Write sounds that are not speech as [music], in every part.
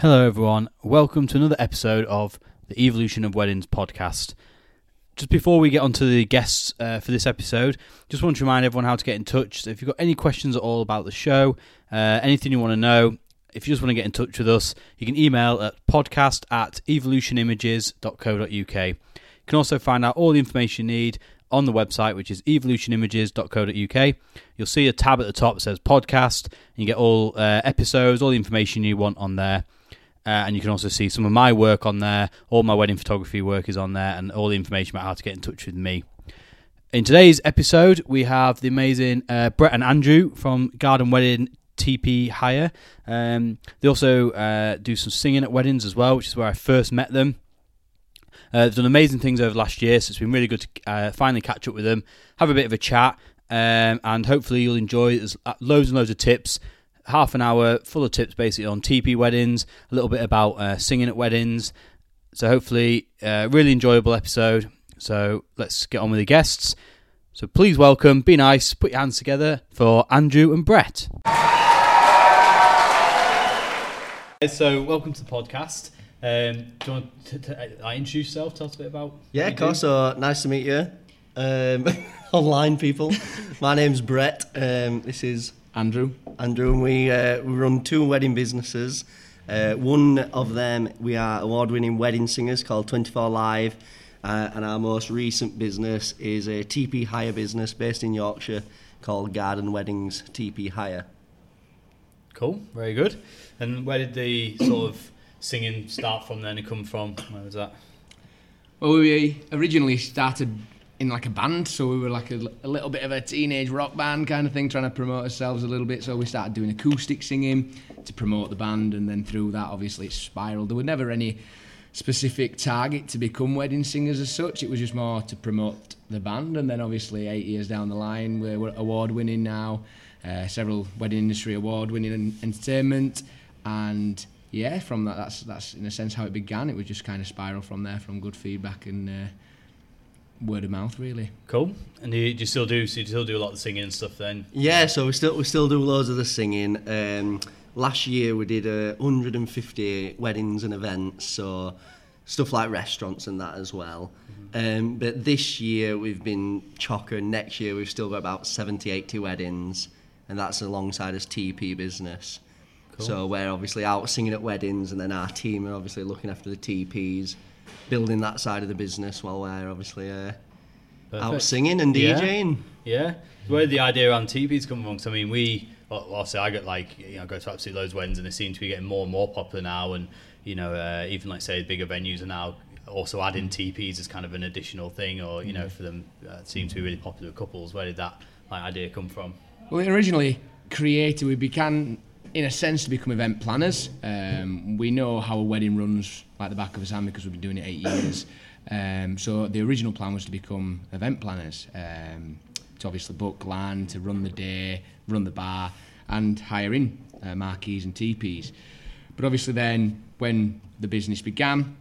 Hello, everyone. Welcome to another episode of the Evolution of Weddings podcast. Just before we get on to the guests uh, for this episode, just want to remind everyone how to get in touch. So if you've got any questions at all about the show, uh, anything you want to know, if you just want to get in touch with us, you can email at podcast at evolutionimages.co.uk. You can also find out all the information you need on the website, which is evolutionimages.co.uk. You'll see a tab at the top that says podcast, and you get all uh, episodes, all the information you want on there. Uh, and you can also see some of my work on there. All my wedding photography work is on there, and all the information about how to get in touch with me. In today's episode, we have the amazing uh, Brett and Andrew from Garden Wedding TP Hire. Um, they also uh, do some singing at weddings as well, which is where I first met them. Uh, they've done amazing things over the last year, so it's been really good to uh, finally catch up with them, have a bit of a chat, um, and hopefully you'll enjoy. There's uh, loads and loads of tips half an hour full of tips basically on TP weddings, a little bit about uh, singing at weddings. So hopefully, uh, really enjoyable episode. So let's get on with the guests. So please welcome, be nice, put your hands together for Andrew and Brett. So welcome to the podcast. Um, do you want to, to, uh, introduce yourself? Tell us a bit about. Yeah, of course. So nice to meet you, um, [laughs] online people. [laughs] My name's Brett. Um, this is Andrew. Andrew, and we, uh, we run two wedding businesses. Uh, one of them, we are award winning wedding singers called 24 Live. Uh, and our most recent business is a TP hire business based in Yorkshire called Garden Weddings TP Hire. Cool, very good. And where did the sort of singing start from then and come from? Where was that? Well, we originally started in like a band, so we were like a, a, little bit of a teenage rock band kind of thing, trying to promote ourselves a little bit. So we started doing acoustic singing to promote the band, and then through that, obviously, it spiraled. There were never any specific target to become wedding singers as such. It was just more to promote the band, and then obviously, eight years down the line, we're award winning now, uh, several wedding industry award winning entertainment, and yeah, from that, that's that's in a sense how it began. It was just kind of spiral from there, from good feedback and. Uh, word of mouth, really. Cool. And do you, do you, still do? So you still do a lot of the singing and stuff then? Yeah. So we still we still do loads of the singing. Um, last year we did uh, 150 weddings and events. So stuff like restaurants and that as well. Mm-hmm. Um, but this year we've been chocker. Next year we've still got about 70, 80 weddings, and that's alongside us TP business. Cool. So we're obviously out singing at weddings, and then our team are obviously looking after the TPs building that side of the business while we're obviously uh, out singing and DJing. Yeah. yeah. Where did the idea around TPs come from? Cause, I mean, we well, obviously I get like you know go to absolutely loads of weddings and they seem to be getting more and more popular now, and you know uh, even like say bigger venues are now also adding TPs as kind of an additional thing, or you know mm. for them uh, seem to be really popular with couples. Where did that like, idea come from? Well, originally created, we began in a sense to become event planners. Um, we know how a wedding runs like the back of his hand because we've been doing it eight years. Um, so the original plan was to become event planners, um, to obviously book land, to run the day, run the bar, and hire in uh, marquees and TPs. But obviously, then when the business began,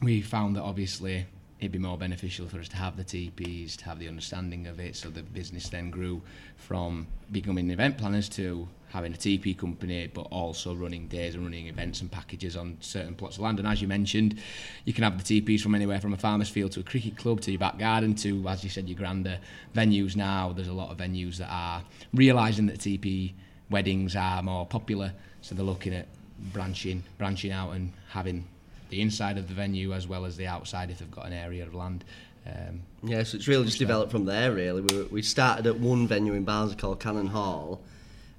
we found that obviously it'd be more beneficial for us to have the TPs, to have the understanding of it. So the business then grew from becoming event planners to having a TP company, but also running days and running events and packages on certain plots of land. And as you mentioned, you can have the TPs from anywhere from a farmer's field to a cricket club to your back garden to, as you said, your grander venues now. There's a lot of venues that are realising that TP weddings are more popular, so they're looking at branching, branching out and having the inside of the venue as well as the outside if they've got an area of land. Um, yeah, so it's really just developed from there. Really, we, we started at one venue in Barnsley called Cannon Hall,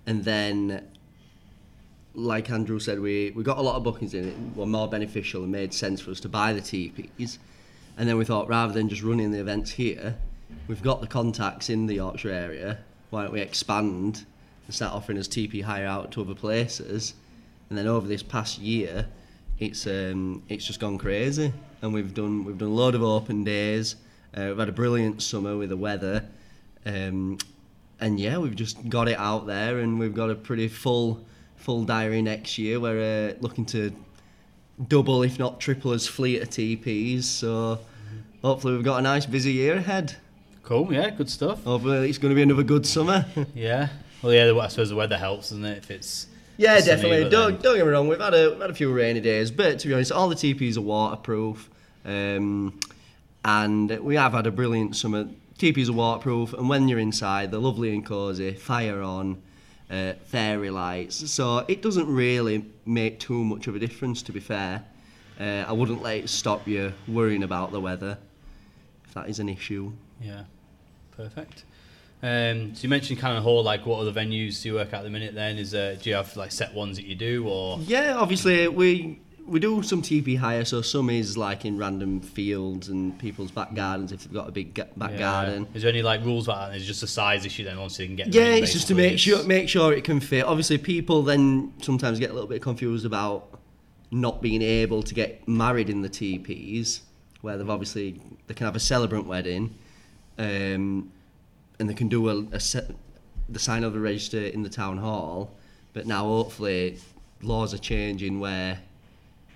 and then, like Andrew said, we we got a lot of bookings in. It were more beneficial and made sense for us to buy the TPs, and then we thought rather than just running the events here, we've got the contacts in the Yorkshire area. Why don't we expand and start offering us TP hire out to other places? And then over this past year it's um, it's just gone crazy, and we've done we've done a load of open days. Uh, we've had a brilliant summer with the weather, um, and yeah, we've just got it out there, and we've got a pretty full full diary next year. We're uh, looking to double, if not triple, as fleet of TPs. So hopefully, we've got a nice busy year ahead. Cool, yeah, good stuff. Hopefully, it's going to be another good summer. [laughs] yeah, well, yeah, I suppose the weather helps, doesn't it? If it's Yeah, definitely. Don't, don't get me wrong. We've had a we've had a few rainy days, but to be honest, all the TPs are waterproof, um, and we have had a brilliant summer. TPs are waterproof, and when you're inside, they're lovely and cosy. Fire on, uh, fairy lights. So it doesn't really make too much of a difference. To be fair, uh, I wouldn't let it stop you worrying about the weather, if that is an issue. Yeah, perfect. Um, so you mentioned Cannon Hall. Like, what other venues do you work at at the minute? Then is uh, do you have like set ones that you do, or Yeah, obviously we we do some TP hire. So some is like in random fields and people's back gardens if they've got a big ga- back Yeah. garden. Is there any like rules about that? Is it just a size issue then once you can get? Yeah, it's just to make sure make sure it can fit. Obviously, people then sometimes get a little bit confused about not being able to get married in the TPs, where they've obviously they can have a celebrant wedding, um, and they can do a, a set, the sign of the register in the town hall. But now hopefully laws are changing where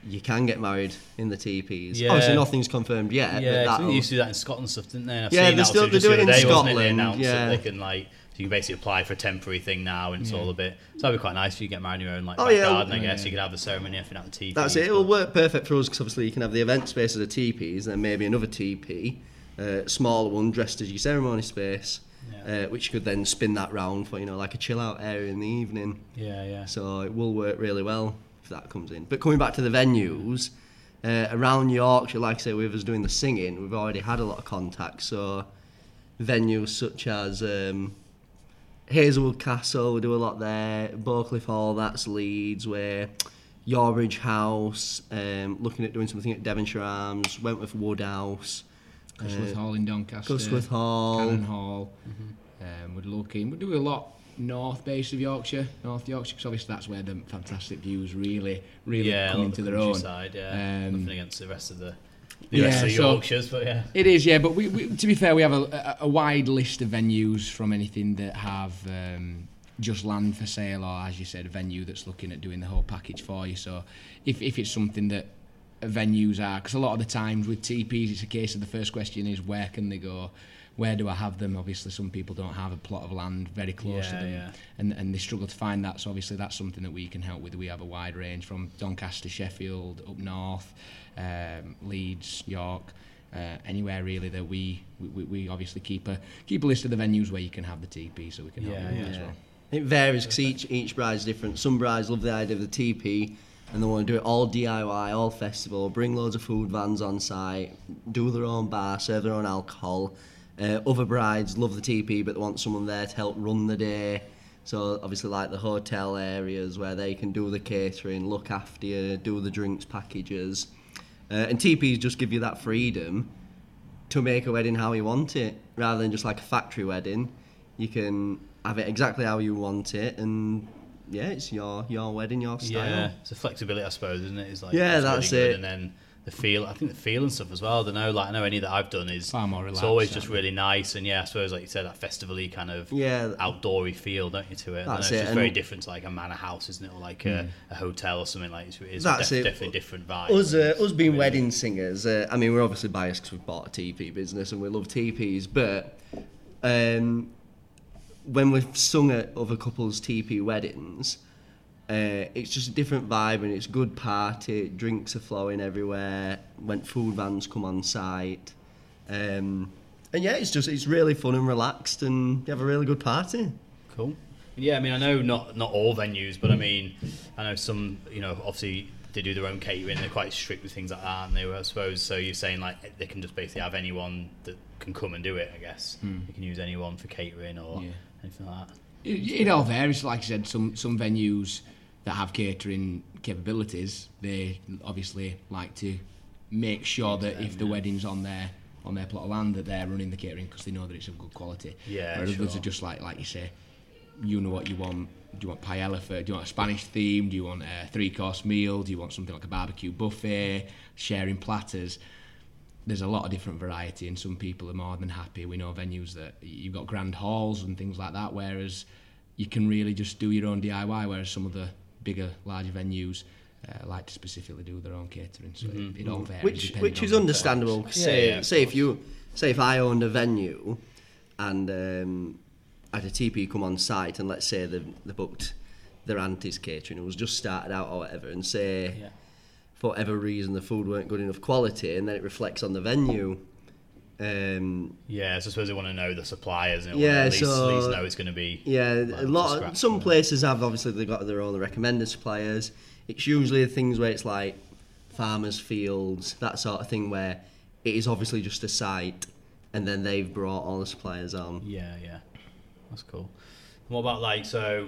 you can get married in the TPs. Yeah. Obviously, nothing's confirmed yet. Yeah, 'cause I but think that'll- they used to do that in Scotland and stuff, didn't they? I've Yeah, seen they that still- also they just do the it in day, wasn't it? They Scotland, announced yeah. that they can like so you can basically apply for a temporary thing now, and it's all a bit. So that'd be quite nice if you get married in your own like Oh, back yeah. garden. I guess yeah. you could have the ceremony everything at the TV. That's it. It'll work perfect for us because obviously you can have the event space as a TPs, and then maybe another TP, uh, smaller one dressed as your ceremony space, Yeah. uh, which could then spin that round for you know like a chill out area in the evening. Yeah, yeah. So it will work really well if that comes in. But coming back to the venues, uh, around Yorkshire, like I say, with us doing the singing, we've already had a lot of contacts. So venues such as um, Hazelwood Castle, we do a lot there. Bowcliffe Hall, that's Leeds. Where Yorbridge House, um, looking at doing something at Devonshire Arms. Wentworth Woodhouse, Cusworth uh, Hall in Doncaster. Cusworth Hall. Cannon Hall. Um, we're looking. We do a lot north base of Yorkshire, North Yorkshire, because obviously that's where the fantastic views really, really yeah, come into the their own. countryside, Yeah, Um, nothing against the rest of the the yeah, rest of so- Yorkshires, but yeah. It is, yeah. But we, we, to be fair, we have a, a, a wide list of venues from anything that have um, just land for sale, or as you said, a venue that's looking at doing the whole package for you. So, if if it's something that venues are, because a lot of the times with TPs, it's a case of the first question is where can they go. Where do I have them? Obviously, some people don't have a plot of land very close to them, yeah. and and they struggle to find that. So obviously, that's something that we can help with. We have a wide range from Doncaster, Sheffield, up north, um, Leeds, York, uh, anywhere really that we, we we obviously keep a keep a list of the venues where you can have the TP, so we can help Yeah, you with yeah. that as well. It varies because each each bride's different. Some brides love the idea of the TP and they want to do it all DIY, all festival, bring loads of food vans on site, do their own bar, serve their own alcohol. Uh, other brides love the TP but they want someone there to help run the day. So obviously like the hotel areas where they can do the catering, look after you, do the drinks packages. Uh, and TPs just give you that freedom to make a wedding how you want it rather than just like a factory wedding you can have it exactly how you want it and yeah it's your your wedding your style Yeah, it's a flexibility, I suppose, isn't it? It's like Yeah, it's really that's good. it. And then the feel, I think the feel and stuff as well. I don't know, like I know any that I've done is Far more relaxed. It's always aren't just really nice, and yeah, I suppose like you said, that festival-y kind of Yeah. outdoory feel, don't you? To it, I know, That's it's it, just very different to like a manor house, isn't it, or like a, a hotel or something like it's, it's That's def- it. definitely a different vibe. us, uh, us being Really. wedding singers, uh, I mean, we're obviously biased because we've bought a TP business and we love TPs, but um, when we've sung at other couples' TP weddings, uh, it's just a different vibe and it's good party. Drinks are flowing everywhere. When food vans come on site, um, and yeah, it's just it's really fun and relaxed, and you have a really good party. Cool. Yeah, I mean, I know not not all venues, but I mean, I know some. You know, obviously they do their own catering. They're quite strict with things like that, aren't they? I suppose. So you're saying like they can just basically have anyone that can come and do it. I guess hmm. you can use anyone for catering or Yeah. anything like that. It, it all varies. Like I said, some some venues that have catering capabilities, they obviously like to make sure that if the wedding's on their on their plot of land, that they're running the catering because they know that it's of good quality. Yeah, Whereas others are just like like you say, you know what you want. Do you want paella for? Do you want a Spanish theme? Do you want a three course meal? Do you want something like a barbecue buffet? Sharing platters there's a lot of different variety and some people are more than happy we know venues that you've got grand halls and things like that whereas you can really just do your own DIY whereas some of the bigger larger venues uh, like to specifically do their own catering so it, it all varies which which is understandable. say yeah, of say if you say if I owned a venue and um, I had a TP come on site and let's say they they booked their auntie's catering who was just started out or whatever, and say Yeah. for whatever reason the food weren't good enough quality, and then it reflects on the venue. Um, Yeah, so I suppose they want to know the suppliers and Yeah, at least, so- at least know it's going to be. Yeah, like, a lot. scratch, some places have obviously they've got their own recommended suppliers. It's usually things where it's like farmers' fields, that sort of thing, where it is obviously just a site, and then they've brought all the suppliers on. Yeah, yeah, that's cool. And what about like so?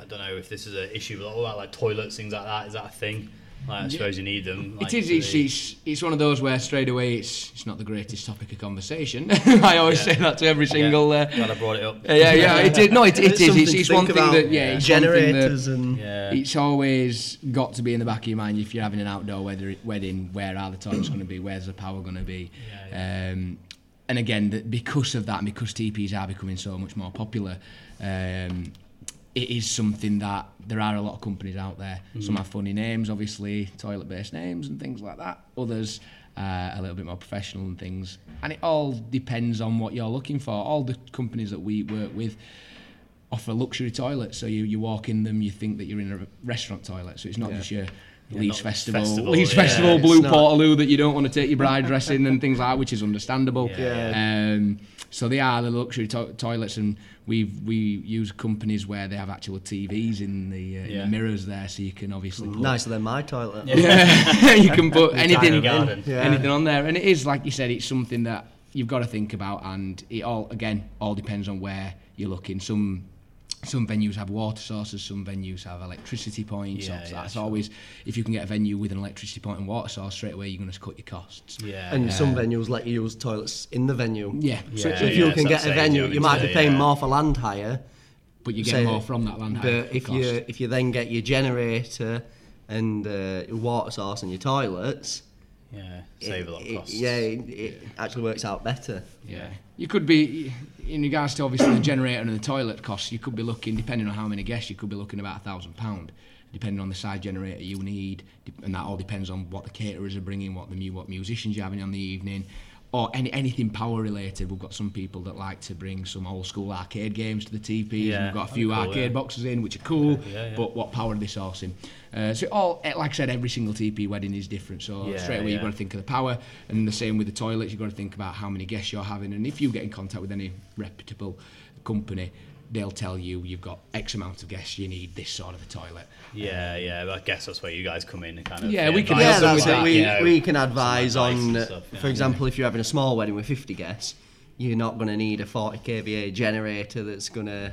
I don't know if this is an issue, but what about like toilets, things like that? Is that a thing? Like, I suppose you need them. Like, it is. It's, they- it's, it's one of those where straight away it's it's not the greatest topic of conversation. [laughs] I always Yeah. say that to every single. Yeah, Uh, glad I brought it up. yeah, yeah, it is. No, it, it [laughs] is. Something It's, it's one thing that yeah, it's one thing that- generators and Yeah. It's always got to be in the back of your mind if you're having an outdoor weather, wedding. Where are the toilets going to be? Where's the power going to be? Yeah, Um, and again, th- because of that, and because TPs are becoming so much more popular, um, it is something that there are a lot of companies out there. Some have funny names, obviously toilet-based names and things like that. Others uh, a little bit more professional and things. And it all depends on what you're looking for. All the companies that we work with offer luxury toilets. So you, you walk in them, you think that you're in a restaurant toilet. So it's not Yeah. just your Yeah, Leeds Festival, festival, Leeds yeah, Festival it's Blue not. Portaloo that you don't want to take your bride dress in and things like that, which is understandable. Yeah. Um, so they are the luxury to- toilets, and we we use companies where they have actual TVs in the, uh, in the mirrors there, so you can obviously put nicer than my toilet. yeah, [laughs] you can put [laughs] anything garden. Yeah. [laughs] anything on there, and it is like you said, it's something that you've got to think about, and it all again all depends on where you're looking. Some some venues have water sources, some venues have electricity points. Yeah, so yeah, that's sure. always if you can get a venue with an electricity point and water source straight away, you're going to cut your costs. Yeah, And yeah. some venues let you use toilets in the venue. Yeah, So Yeah, if you yeah, can get a venue, you you might be paying yeah. more for land hire. but you get Say- more from that land hire But if cost. you if you then get your generator and uh, your water source and your toilets, yeah, save a lot of it- costs. yeah, it, it actually works out better. Yeah. You could be, in regards to obviously the generator and the toilet costs, you could be looking, depending on how many guests, you could be looking about a thousand pound, depending on the size generator you need, and that all depends on what the caterers are bringing, what the mu- what musicians you're having on the evening, or any anything power related. We've got some people that like to bring some old school arcade games to the TPs. Yeah, we've got a few cool, arcade yeah. boxes in, which are cool. Yeah. But what power are they sourcing? Uh, so all, eh, like I said, every single TP wedding is different. So straight away you've got to think of the power, and the same with the toilets. You've got to think about how many guests you're having, and if you get in contact with any reputable company, they'll tell you you've got X amount of guests. You need this sort of a toilet. Yeah, yeah. I guess that's where you guys come in and kind of. Yeah, we can advise Yeah, them them that's it. that, We, you know, we can advise on, stuff, yeah. for example, if you're having a small wedding with 50 guests, you're not going to need a 40 kVA generator that's going to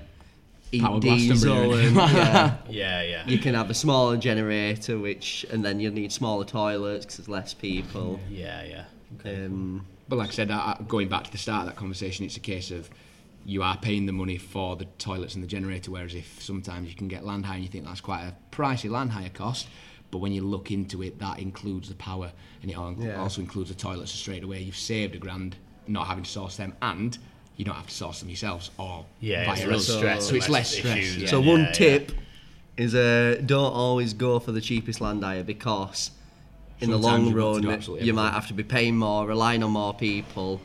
eat Power diesel. Glastonbury. And, [laughs] yeah, Yeah, yeah. you can have a smaller generator, which and then you'll need smaller toilets because there's less people. Yeah, yeah. Okay. Um, But like I said, I, I- going back to the start of that conversation, it's a case of you are paying the money for the toilets and the generator, whereas if sometimes you can get land hire and you think that's quite a pricey land hire cost, but when you look into it, that includes the power and it Yeah. also includes the toilets. So straight away, you've saved a grand not having to source them, and you don't have to source them yourselves or Yeah, via it's us. less stress. So it's less stress, issues yeah. so and one yeah, tip is uh, don't always go for the cheapest land hire because in the long you've got to run do you might have to be paying more, relying on more people.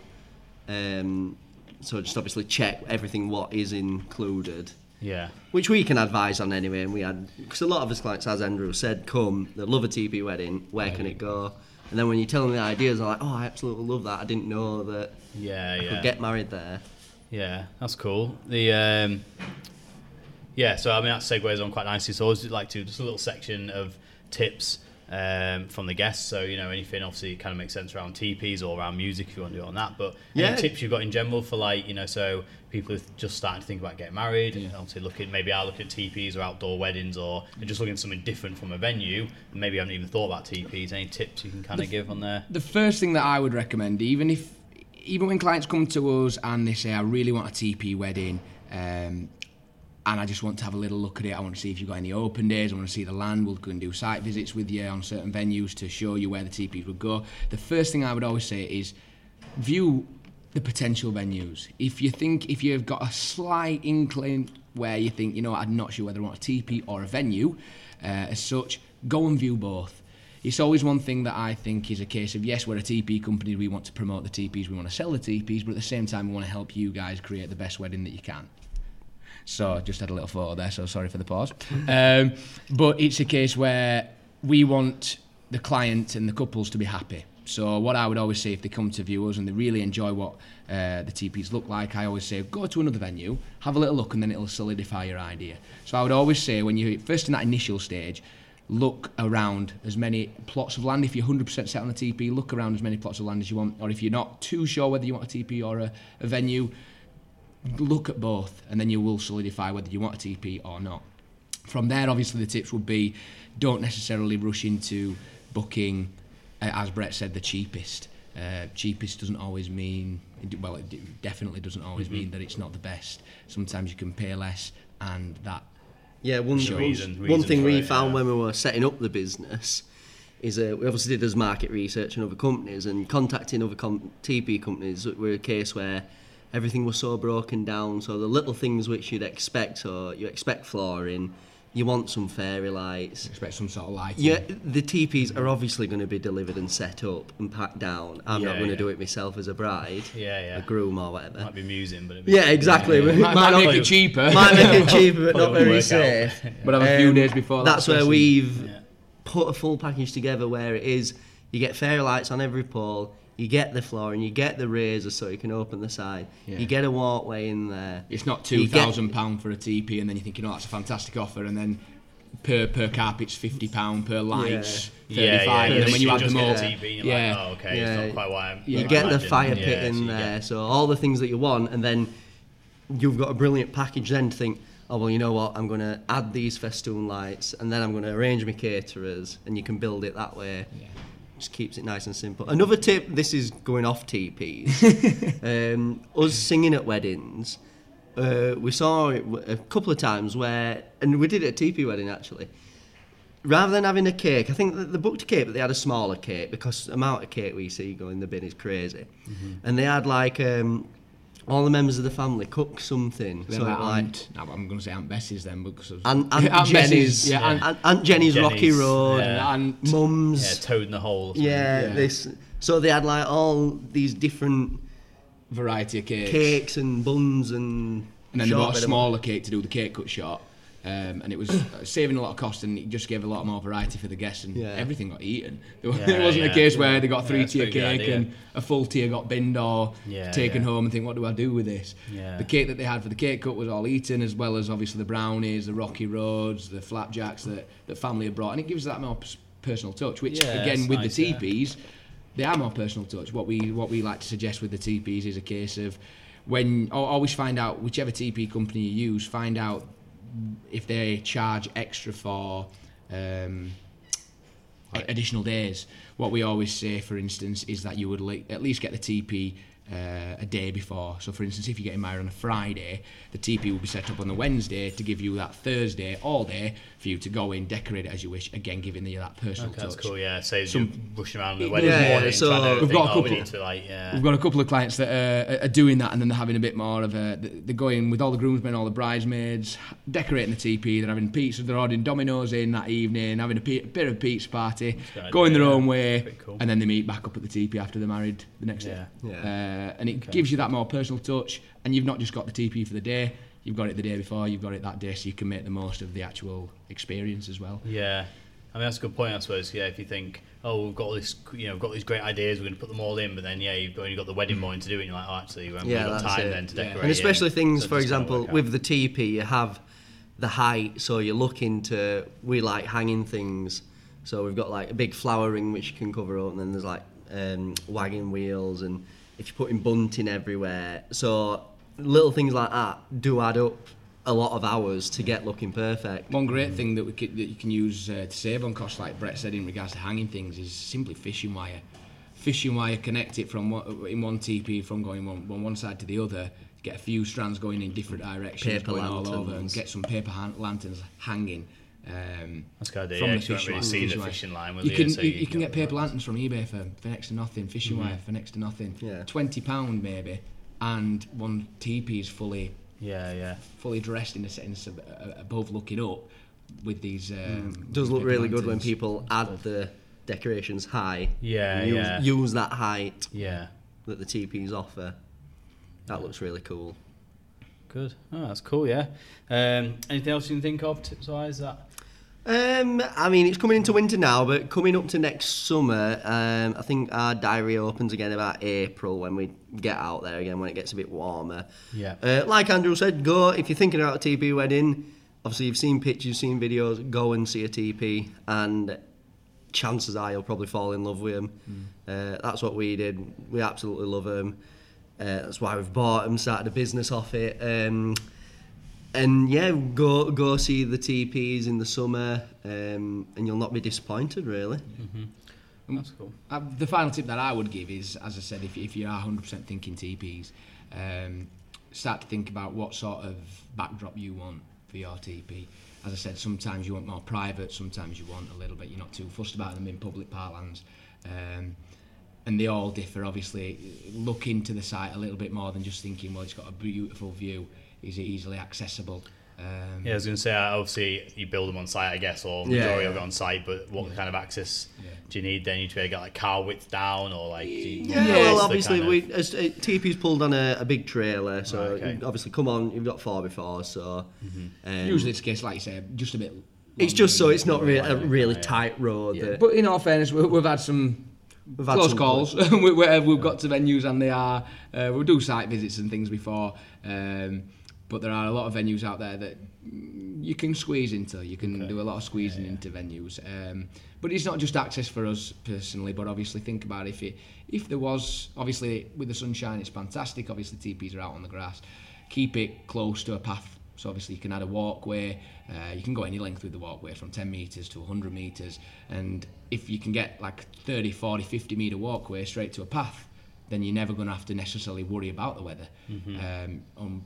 Um, so just obviously check everything what is included. Yeah. Which we can advise on anyway, and we had because a lot of us clients, as Andrew said, come they love a TP wedding. Where can it go? And then when you tell them the ideas, they're like, "Oh, I absolutely love that. I didn't know that Yeah, I yeah. could get married there." Yeah, that's cool. The um, yeah, so I mean that segues on quite nicely. So I always like to just a little section of tips um, from the guests. So you know anything obviously it kind of makes sense around TPs or around music if you want to do it on that. But Yeah. any tips you've got in general for like you know so people just starting to think about getting married, and obviously looking maybe are looking at TPs or outdoor weddings or just looking at something different from a venue and maybe haven't even thought about TPs. Any tips you can kind of give on there? the first thing that I would recommend, even if even when clients come to us and they say, I really want a TP wedding, um, and I just want to have a little look at it. I want to see if you've got any open days. I want to see the land. We'll go and do site visits with you on certain venues to show you where the TPs would go. The first thing I would always say is view the potential venues. If you think, if you've got a slight inkling where you think, you know, I'm not sure whether I want a TP or a venue, uh, as such, go and view both. It's always one thing that I think is a case of yes, we're a TP company, we want to promote the TPs, we want to sell the TPs, but at the same time, we want to help you guys create the best wedding that you can. So just had a little photo there. So sorry for the pause. Um, but it's a case where we want the client and the couples to be happy. So what I would always say if they come to view us and they really enjoy what uh, the TPs look like, I always say go to another venue, have a little look, and then it'll solidify your idea. So I would always say when you first in that initial stage, look around as many plots of land. If you're 100% set on a TP, look around as many plots of land as you want. Or if you're not too sure whether you want a TP or a, a venue, look at both, and then you will solidify whether you want a TP or not. From there, obviously, the tips would be don't necessarily rush into booking, uh, as Brett said, the cheapest. Uh, cheapest doesn't always mean, well, it definitely doesn't always Mm-hmm. mean that it's not the best. Sometimes you can pay less, and that Yeah, one, Sure. one- Reason- one thing we it, found yeah. when we were setting up the business is uh, we obviously did as market research in other companies and contacting other com- TP companies were a case where everything was so broken down. So the little things which you'd expect, so you expect flooring, you want some fairy lights. expect some sort of lighting. Yeah, the TPs are obviously going to be delivered and set up and packed down. I'm not going to yeah. do it myself as a bride, Yeah, yeah. a groom or whatever. Might be amusing, but be, Yeah, exactly. Might, Might might make it cheaper. might make it cheaper, but [laughs] not very work safe. out. [laughs] But have a few Um, days before that That's where we've Yeah. put a full package together where it is you get fairy lights on every pole, you get the floor, and you get the razors so you can open the side. Yeah. You get a walkway in there. It's not You two get- thousand pound for a TP, and then you think, thinking, oh, that's a fantastic offer, and then per per carpet's fifty pound, per lights Yeah, thirty yeah. five, you and then when you literally add just them get up, a TV, and you're yeah, like, oh, okay, Yeah. it's not quite what I'm You Yeah. get the imagined. fire pit so in you there, get- so all the things that you want, and then you've got a brilliant package then to think, oh, well, you know what, I'm going to add these festoon lights, and then I'm going to arrange my caterers, and you can build it that way. Just keeps it nice and simple. Another tip, this is going off TPs. [laughs] um, us singing at weddings, uh, we saw it a couple of times where, and we did it at a TP wedding actually. Rather than having a cake, I think that they booked a cake, but they had a smaller cake because the amount of cake we see going in the bin is crazy. And they had like um, all the members of the family cook something. Then so like like Aunt, no, I'm going to say Aunt Bessie's then because of Aunt, [laughs] Aunt, Aunt Jenny's, Bessie's, yeah, Aunt, Aunt, Aunt Jenny's, Rocky Road, yeah. Aunt, Mum's. Yeah, Toad in the Hole. Yeah, Yeah. this. So they had like all these different variety of cakes, cakes and buns and. and then they bought a smaller cake to do the cake cut short. Um, and it was uh, saving a lot of cost, and it just gave a lot more variety for the guests, and Yeah. everything got eaten. There, Yeah, [laughs] it wasn't yeah. a case where they got three tier cake and a full tier got binned or taken home and think, what do I do with this? Yeah. The cake that they had for the cake cut was all eaten, as well as obviously the brownies, the rocky roads, the flapjacks that that family had brought, and it gives that more personal touch. Which again, with nice, the. TPs, they are more personal touch. What we what we like to suggest with the TPs is a case of when always find out whichever TP company you use, find out if they charge extra for um, additional days. What we always say, for instance, is that you would at least get the TP uh, a day before. So, for instance, if you're getting married on a Friday, the TP will be set up on the Wednesday to give you that Thursday all day for you to go in, decorate it as you wish. Again, giving you that personal Okay, that's touch. cool. Yeah, saves Some- you rushing around the wedding does, yeah, morning so- to We've got a oh, we couple- need to like, yeah. We've got a couple of clients that uh, are doing that, and then they're having a bit more of a. They're going with all the groomsmen, all the bridesmaids, decorating the TP. They're having pizza. They're ordering Domino's in that evening, having a, pe- bit of a pizza party, going idea, their yeah. own way, cool. and then they meet back up at the TP after they're married the next Yeah. day. Yeah. Uh, and it gives you that more personal touch, and you've not just got the TP for the day. You've got it the day before. You've got it that day, so you can make the most of the actual experience as well. Yeah, I mean that's a good point. I suppose. Yeah, if you think, oh, we've got all this, you know, we've got these great ideas, we're going to put them all in, but then yeah, you've only got the wedding morning to do it. and You're like, oh, actually, we haven't Yeah, got that's time it. then to Yeah. decorate. and especially it, things, so for it's just gotta example, with the TP, you have the height, so you're looking to. We like hanging things, so we've got like a big flower ring which you can cover up, and then there's like um, wagon wheels, and if you're putting bunting everywhere, so little things like that do add up a lot of hours to get looking perfect. One great thing that we could, that you can use uh, to save on costs, like Brett said in regards to hanging things, is simply fishing wire. Fishing wire connect it from one, in one TP from going one, one one side to the other. Get a few strands going in different directions, Paper going all over, and get some paper han- lanterns hanging. Um, That's a good idea. from Yeah, the 'cause you fish really wire- see the fishing line, will you you? can So you, you you can can get get paper lanterns from eBay for, for next to nothing. Fishing wire for next to nothing. Yeah. Twenty pound maybe, and one TP is fully Yeah, yeah. fully dressed in a sense of, uh, above looking up with these. Um, It does look paper really good when people add the decorations high. Yeah, and use, yeah. use that height Yeah. that the TPs offer. That looks really cool. Good. Oh, that's cool. Yeah. Um, anything else you can think of tips wise? That Um, I mean, it's coming into winter now, but coming up to next summer, um, I think our diary opens again about April when we get out there again when it gets a bit warmer. Yeah. Uh, like Andrew said, go if you're thinking about a TP wedding. Obviously, you've seen pictures, you've seen videos. Go and see a TP, and chances are you'll probably fall in love with them. Uh, that's what we did. We absolutely love them. Uh, that's why we've bought them, started a business off it. Um, and yeah, go go see the TPs in the summer, um, and you'll not be disappointed, really. that's cool. Uh, the final tip that I would give is, as I said, if, if you are 100% thinking TPs, um, start to think about what sort of backdrop you want for your TP. As I said, sometimes you want more private, sometimes you want a little bit, you're not too fussed about them in public parklands. Um, and they all differ, obviously. Look into the site a little bit more than just thinking, well, it's got a beautiful view, is it easily accessible? Um, Yeah, I was going to say, uh, obviously, you build them on site, I guess, or Yeah, majority yeah. of it on site, but what kind of access Yeah. do you need then? You need to be able to get like car width down, or like. Do Yeah, well, obviously, kind of- we as, uh, TP's pulled on a, a big trailer, so Right, okay. obviously, come on, you've got four before, so Mm-hmm. um, Usually it's a case, like you say, just a bit. it's just so it's not you re- a really yeah. tight road. Yeah. that- But in all fairness, we, we've had some We've had close some calls where [laughs] we've got to venues and they are. Uh, we'll do site visits and things before, um, but there are a lot of venues out there that you can squeeze into. You can Okay. do a lot of squeezing into venues. Um, but it's not just access for us personally, but obviously think about if it if there was obviously with the sunshine it's fantastic. Obviously TPs are out on the grass. Keep it close to a path. So obviously you can add a walkway. Uh, you can go any length with the walkway from 10 metres to 100 metres. And if you can get like 30, 40, 50 metre walkway straight to a path, then you're never going to have to necessarily worry about the weather. Um, on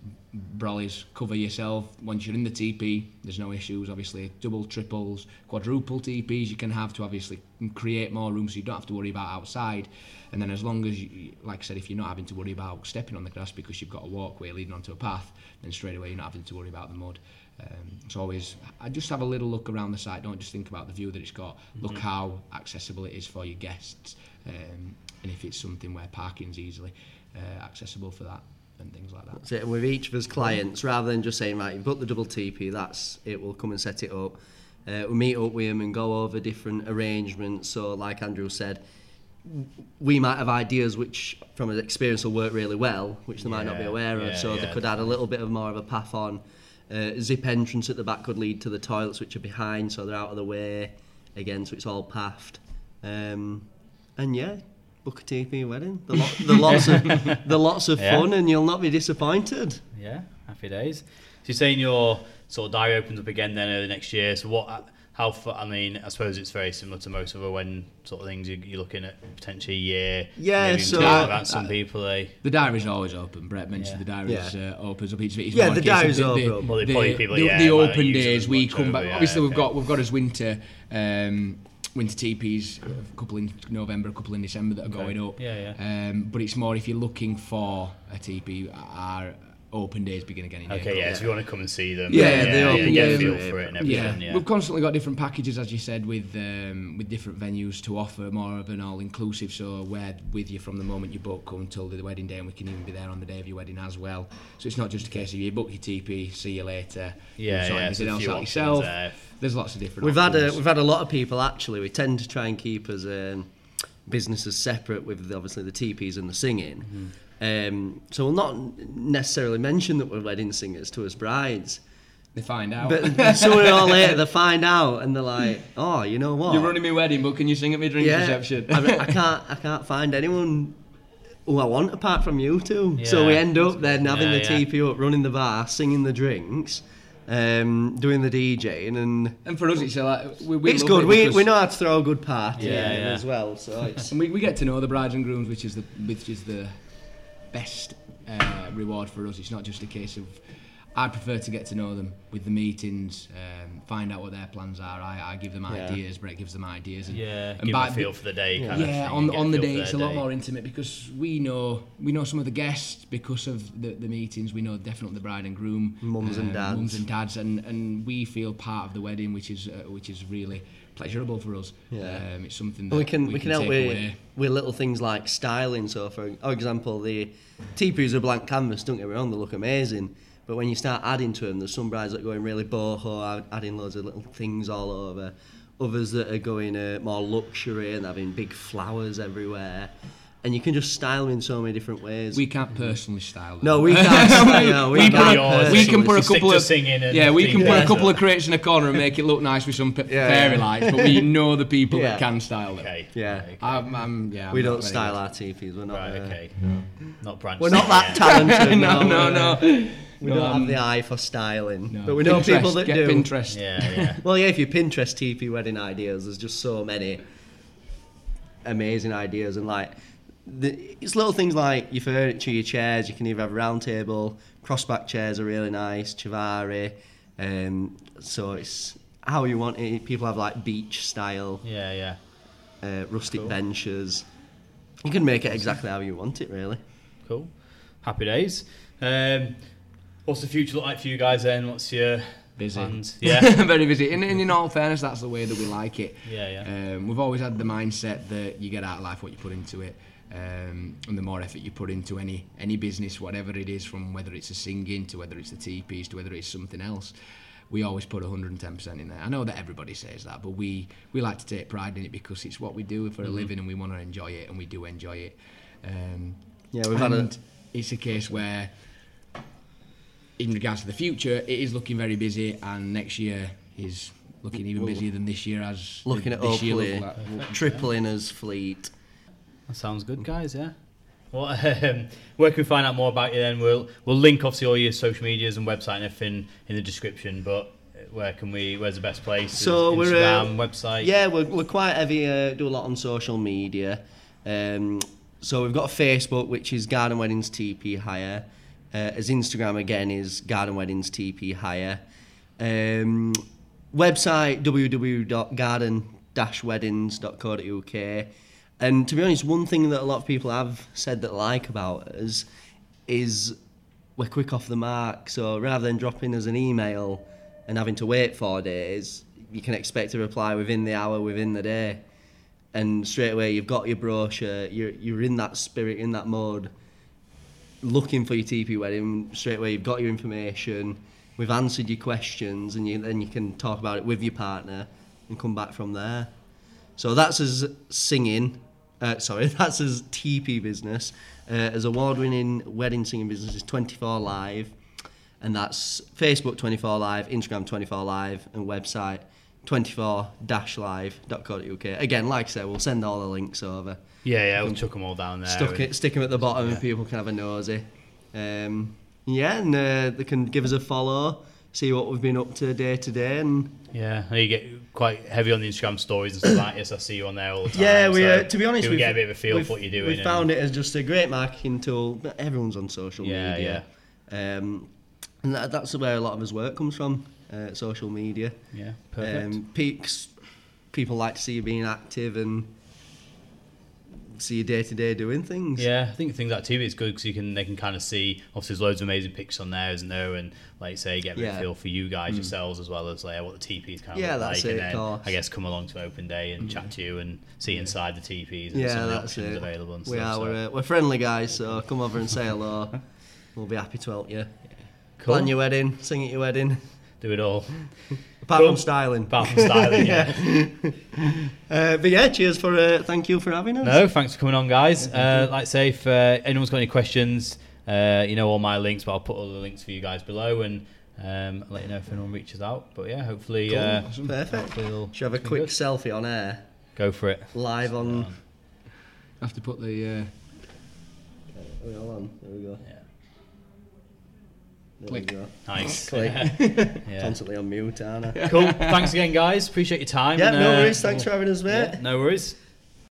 brollies, cover yourself. Once you're in the TP, there's no issues. Obviously, double, triples, quadruple TPs you can have to obviously create more room so you don't have to worry about outside. And then as long as, you, like I said, if you're not having to worry about stepping on the grass because you've got a walkway leading onto a path, then straight away you're not having to worry about the mud. Um, it's always, I just have a little look around the site. Don't just think about the view that it's got. Look how accessible it is for your guests, um, and if it's something where parking's easily uh, accessible for that and things like that. And with each of us clients, rather than just saying, right, you've got the double TP, that's it, we'll come and set it up. Uh, we meet up with them and go over different arrangements. So, like Andrew said, we might have ideas which, from an experience, will work really well, which they might not be Yeah, aware of. yeah, so, they yeah, could add a little bit of more of a path on. Uh, zip entrance at the back could lead to the toilets, which are behind, so they're out of the way again, so it's all pathed. Um, and yeah, book a TP wedding. The, lot, the lots of [laughs] the lots of Yeah. fun, and you'll not be disappointed. Yeah, happy days. So you're saying your sort of diary opens up again then early next year. So what? How? I mean, I suppose it's very similar to most other when sort of things you- you're looking at potentially a year. Yeah, so- two, about some people they. The diary's always open. Brett mentioned Yeah. the diary's uh, opens up each week. Yeah, the a case diary's open. The, Well, they the, probably people, the, yeah, the open days we much come over, back. yeah, Obviously, we've okay. got we've got as winter. Um, Winter TPs, a couple in November, a couple in December that are going up. Yeah, Um, but it's more if you're looking for a TP, our open days begin again in April. Okay, yeah. So if you want to come and see them, Yeah, yeah, they yeah, open get a in feel for it and Yeah. everything. Yeah, we've constantly got different packages, as you said, with um, with different venues to offer more of an all-inclusive. So we're with you from the moment you book until the wedding day, and we can even be there on the day of your wedding as well. So it's not just a case of you book your TP, see you later. Yeah, yeah, anything there's else out yourself. there. There's lots of different. We've had a, we've had a lot of people actually. We tend to try and keep as um, businesses separate with obviously the TPs and the singing. Um, so we'll not necessarily mention that we're wedding singers to us brides, They find out. but sooner or later they [laughs] find out and they're like, "Oh, you know what? You're running my wedding, but can you sing at my drink yeah, reception? I, I [laughs] can't I can't find anyone who I want apart from you two. so we end up then having Yeah, the yeah. TP up, running the bar, singing the drinks, um, doing the DJing, and and for us, it's like we, we it's good. it We, we know how to throw a good party Yeah, in yeah. as well. So [laughs] it's And we, we get to know the brides and grooms, which is the which is the best uh, reward for us. It's not just a case of I prefer to get to know them with the meetings, um, find out what their plans are. I, I give them Yeah. ideas, Brett gives them ideas. And, yeah. and Give by- them a feel for the day. Kind yeah, of on on the day it's their a lot day. more intimate because we know we know some of the guests because of the, the meetings. We know definitely the bride and groom, Mums and um, dads. mums and dads, and, and we feel part of the wedding, which is uh, which is really pleasurable for us. Yeah. um, it's something that we can we, can, help take with away. with little things like styling. So for for example, the TPs are blank canvas. Don't get me wrong, they look amazing. But when you start adding to them, there's some brides that are going really boho, add- adding loads of little things all over. Others that are going uh, more luxury and having big flowers everywhere. And you can just style them in so many different ways. We can't personally style them. no, we can't. [laughs] style, we we, can't put, yours. we can put a couple to of singing and yeah, we can put a couple of crates in a corner and make it look nice with some p- Yeah, fairy yeah. lights, but we [laughs] know the people Yeah. that can style them. Okay. Yeah. Okay. I'm, I'm, yeah, I'm We don't style good. our teepees. We're not. Right. uh, Okay. Not branch. We're not that yet. talented. [laughs] no, no, we're- no. We No, don't um, have the eye for styling, no. but we know Pinterest, people that get do. Pinterest. Yeah. Yeah. [laughs] Well, yeah, if you Pinterest TP wedding ideas, there's just so many amazing ideas, and like the, it's little things like your furniture, your chairs. You can either have a round table, crossback chairs are really nice, chiavari. Um, so it's how you want it. People have like beach style, Yeah. Yeah. uh, rustic Cool. benches. You can make it exactly how you want it, really. Cool. Happy days. Um, what's the future look like for you guys then? What's your Busy. plans? [laughs] Yeah. very busy. And, and in all fairness, that's the way that we like it. Yeah, yeah. Um, we've always had the mindset that you get out of life what you put into it. Um, and the more effort you put into any any business, whatever it is, from whether it's a singing to whether it's the TPs to whether it's something else, we always put 110% in there. I know that everybody says that, but we, we like to take pride in it because it's what we do for a living and we want to enjoy it, and we do enjoy it. Um, Yeah, we've had a- and it's a case where, in regards to the future, it is looking very busy, and next year is looking even busier than this year. As Looking at this year hopefully looked like- [laughs] tripling as fleet. That sounds good, guys. Yeah. Well, [laughs] um, where can we find out more about you then? We'll we'll link obviously all your social medias and website and everything in the description. But where can we? Where's the best place? So Is we're uh, Instagram, website. Yeah, we're, we're quite heavy. Uh, do a lot on social media. Um, so we've got a Facebook, which is Garden Weddings TP Hire. Uh, as Instagram again is Garden Weddings TP Hire. Um, website www.garden-weddings.co.uk. And to be honest, one thing that a lot of people have said that like about us is we're quick off the mark. So rather than dropping us an email and having to wait four days, you can expect a reply within the hour, within the day. And straight away, you've got your brochure, you're, you're in that spirit, in that mode, looking for your TP wedding. Straight away, you've got your information, we've answered your questions, and you, then you can talk about it with your partner and come back from there. So that's as singing, uh, [laughs] sorry, that's as TP business. Uh, as award-winning wedding singing business is 24 Live, and that's Facebook 24 Live, Instagram 24 Live, and website 24-live.co.uk. Again, like I said, we'll send all the links over. Yeah, yeah. We'll chuck them all down there. Stuck it, stick them at the bottom, and people can have a nosy. Um, yeah, and uh, they can give us a follow, see what we've been up to day to day, and Yeah, you get quite heavy on the Instagram stories and stuff like this. I see you on there all the time. Yeah, we. so Uh, to be honest, we get a bit of a feel for what you're doing. We found it as just a great marketing tool. Everyone's on social Yeah, media. Yeah. Um, and that, that's where a lot of his work comes from. Uh, social media. Yeah, perfect. Um, peaks. People like to see you being active and see you day to day doing things. Yeah, I think things like TV is good because you can they can kind of see. Obviously, there's loads of amazing pictures on there, isn't there? And like say, get a Yeah. feel for you guys yourselves as well as like what the TP is kind of Yeah, that's like, it, and of then course. I guess come along to open day and chat to you and see inside the TPs and Yeah, some of the that's options it. available and we stuff. are. so. We're, uh, we're friendly guys, so come over and say hello. we'll be happy to help you. Cool. Plan your wedding, sing at your wedding. Do it all. Apart Cool. from styling. Apart from styling, [laughs] yeah. Uh, but yeah, cheers for. Uh, thank you for having us. No, thanks for coming on, guys. Uh, like I say, if uh, anyone's got any questions, uh, you know all my links, but I'll put all the links for you guys below and um, let you know if anyone reaches out. But yeah, hopefully, Cool. uh, Perfect. hopefully it'll Should have a quick good. selfie on air, Go for it. live on. Um, have to put the. Uh, Are we all on? There we go. Yeah. There Click. we go. Nice. [laughs] Click. [laughs] yeah. Constantly on mute, aren't I? Cool. Thanks again, guys. Appreciate your time. Yeah, and, no uh, worries. Thanks for having us, mate. yeah, no worries.